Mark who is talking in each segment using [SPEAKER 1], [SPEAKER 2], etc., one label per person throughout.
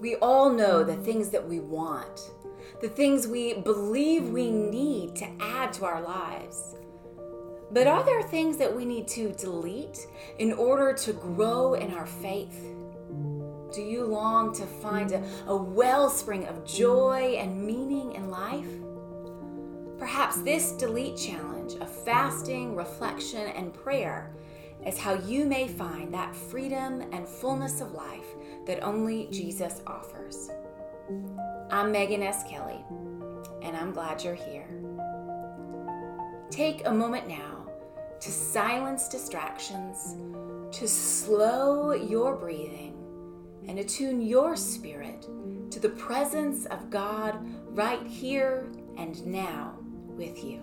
[SPEAKER 1] We all know the things that we want, the things we believe we need to add to our lives. But are there things that we need to delete in order to grow in our faith? Do you long to find a, a wellspring of joy and meaning in life? Perhaps this delete challenge of fasting, reflection, and prayer is how you may find that freedom and fullness of life that only Jesus offers. I'm Megan S. Kelly, and I'm glad you're here. Take a moment now to silence distractions, to slow your breathing, and attune your spirit to the presence of God right here and now with you.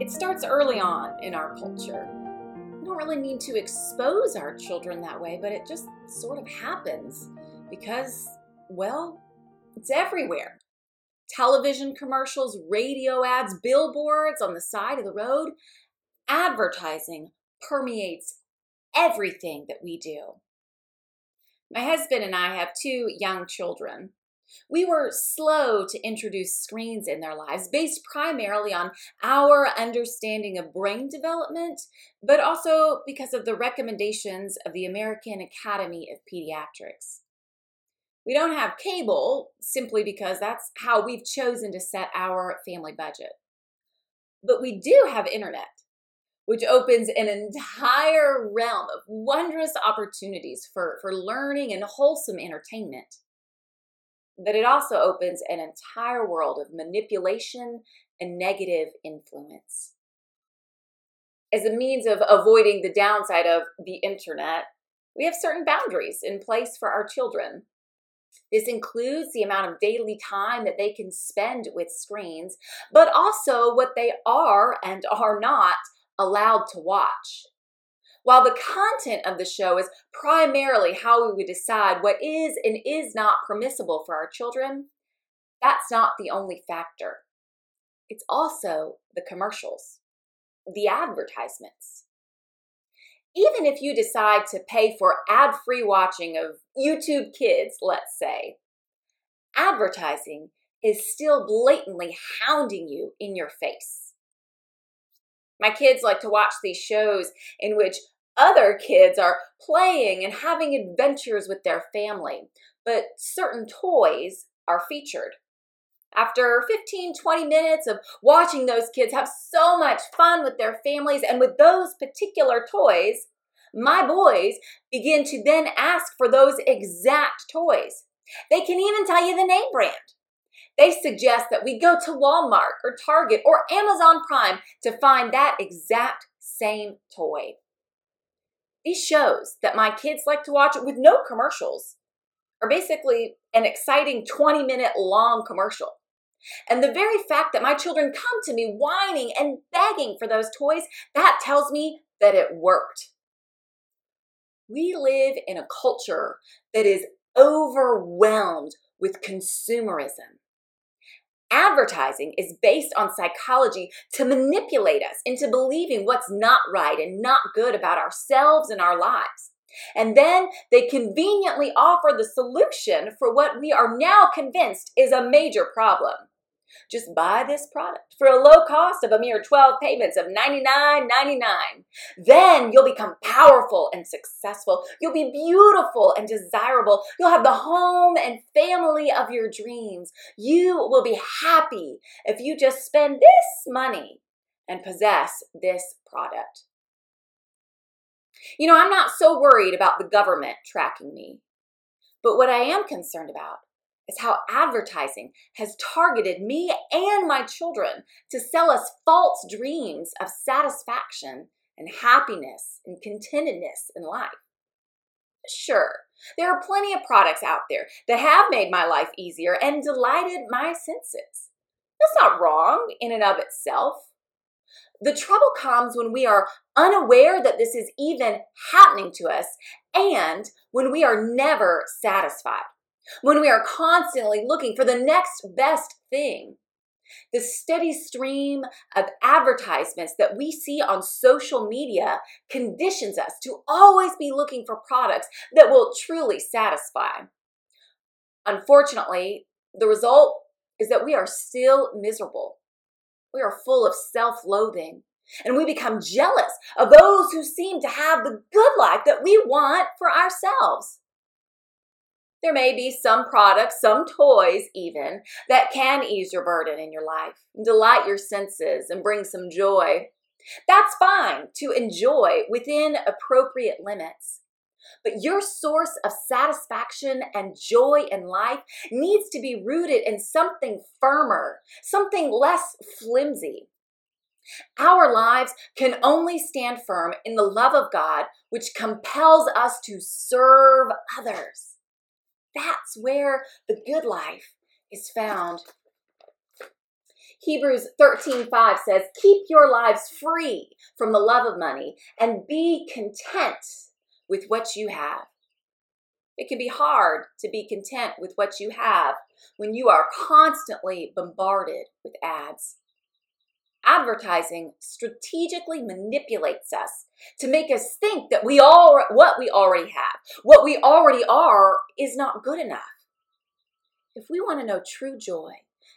[SPEAKER 1] It starts early on in our culture. We don't really need to expose our children that way, but it just sort of happens because, well, it's everywhere. Television commercials, radio ads, billboards on the side of the road. Advertising permeates everything that we do. My husband and I have two young children. We were slow to introduce screens in their lives based primarily on our understanding of brain development, but also because of the recommendations of the American Academy of Pediatrics. We don't have cable simply because that's how we've chosen to set our family budget. But we do have internet, which opens an entire realm of wondrous opportunities for, for learning and wholesome entertainment but it also opens an entire world of manipulation and negative influence. As a means of avoiding the downside of the internet, we have certain boundaries in place for our children. This includes the amount of daily time that they can spend with screens, but also what they are and are not allowed to watch. While the content of the show is primarily how we would decide what is and is not permissible for our children, that's not the only factor. It's also the commercials, the advertisements. Even if you decide to pay for ad free watching of YouTube Kids, let's say, advertising is still blatantly hounding you in your face. My kids like to watch these shows in which other kids are playing and having adventures with their family, but certain toys are featured. After 15, 20 minutes of watching those kids have so much fun with their families and with those particular toys, my boys begin to then ask for those exact toys. They can even tell you the name brand. They suggest that we go to Walmart or Target or Amazon Prime to find that exact same toy. These shows that my kids like to watch with no commercials are basically an exciting 20 minute long commercial. And the very fact that my children come to me whining and begging for those toys, that tells me that it worked. We live in a culture that is overwhelmed with consumerism. Advertising is based on psychology to manipulate us into believing what's not right and not good about ourselves and our lives. And then they conveniently offer the solution for what we are now convinced is a major problem. Just buy this product for a low cost of a mere 12 payments of $99.99. Then you'll become powerful and successful. You'll be beautiful and desirable. You'll have the home and family of your dreams. You will be happy if you just spend this money and possess this product. You know, I'm not so worried about the government tracking me. But what I am concerned about is how advertising has targeted me and my children to sell us false dreams of satisfaction and happiness and contentedness in life. Sure, there are plenty of products out there that have made my life easier and delighted my senses. That's not wrong in and of itself. The trouble comes when we are unaware that this is even happening to us and when we are never satisfied, when we are constantly looking for the next best thing. The steady stream of advertisements that we see on social media conditions us to always be looking for products that will truly satisfy. Unfortunately, the result is that we are still miserable. We are full of self loathing. And we become jealous of those who seem to have the good life that we want for ourselves. There may be some products, some toys even, that can ease your burden in your life, delight your senses, and bring some joy. That's fine to enjoy within appropriate limits. But your source of satisfaction and joy in life needs to be rooted in something firmer, something less flimsy. Our lives can only stand firm in the love of God, which compels us to serve others. That's where the good life is found. Hebrews 13:5 says, "Keep your lives free from the love of money and be content with what you have. It can be hard to be content with what you have when you are constantly bombarded with ads. Advertising strategically manipulates us to make us think that we all what we already have, what we already are is not good enough. If we want to know true joy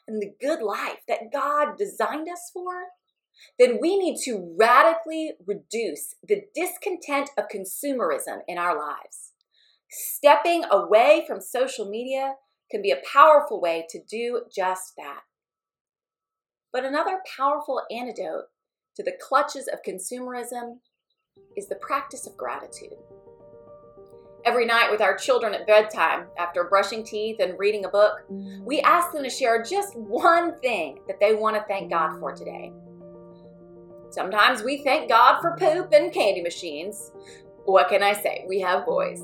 [SPEAKER 1] and the good life that God designed us for, then we need to radically reduce the discontent of consumerism in our lives. Stepping away from social media can be a powerful way to do just that. But another powerful antidote to the clutches of consumerism is the practice of gratitude. Every night with our children at bedtime, after brushing teeth and reading a book, we ask them to share just one thing that they want to thank God for today. Sometimes we thank God for poop and candy machines. What can I say? We have boys.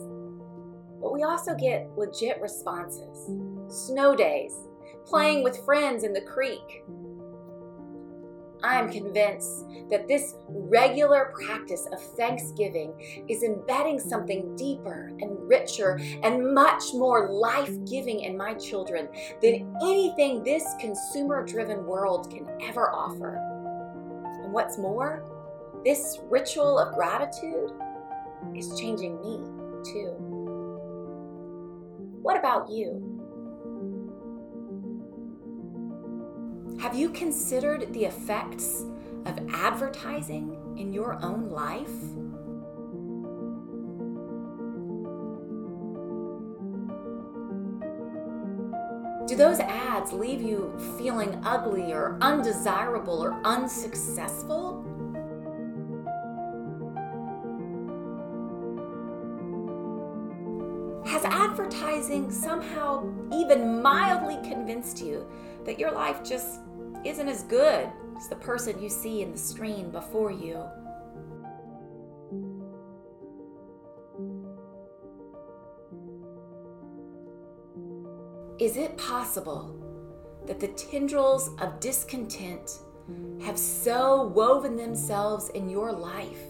[SPEAKER 1] But we also get legit responses snow days, playing with friends in the creek. I am convinced that this regular practice of thanksgiving is embedding something deeper and richer and much more life giving in my children than anything this consumer driven world can ever offer. And what's more, this ritual of gratitude is changing me too. What about you? Have you considered the effects of advertising in your own life? Do those ads leave you feeling ugly or undesirable or unsuccessful? Has advertising somehow even mildly convinced you that your life just isn't as good as the person you see in the screen before you? Is it possible that the tendrils of discontent have so woven themselves in your life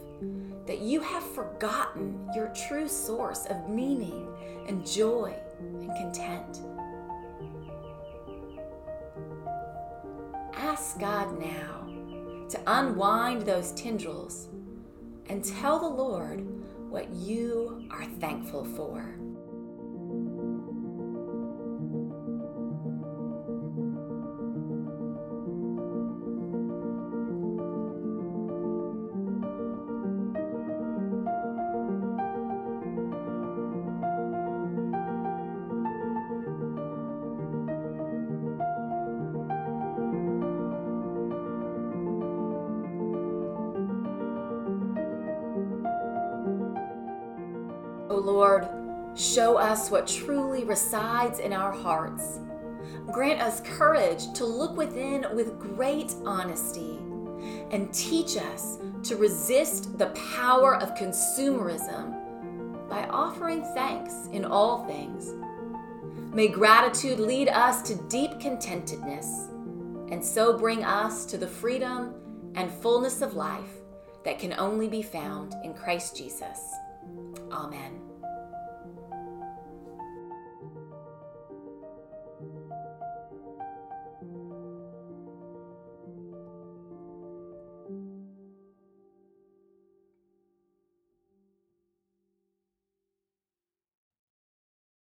[SPEAKER 1] that you have forgotten your true source of meaning and joy and content? Ask God now to unwind those tendrils and tell the Lord what you are thankful for. Lord, show us what truly resides in our hearts. Grant us courage to look within with great honesty and teach us to resist the power of consumerism by offering thanks in all things. May gratitude lead us to deep contentedness and so bring us to the freedom and fullness of life that can only be found in Christ Jesus. Amen.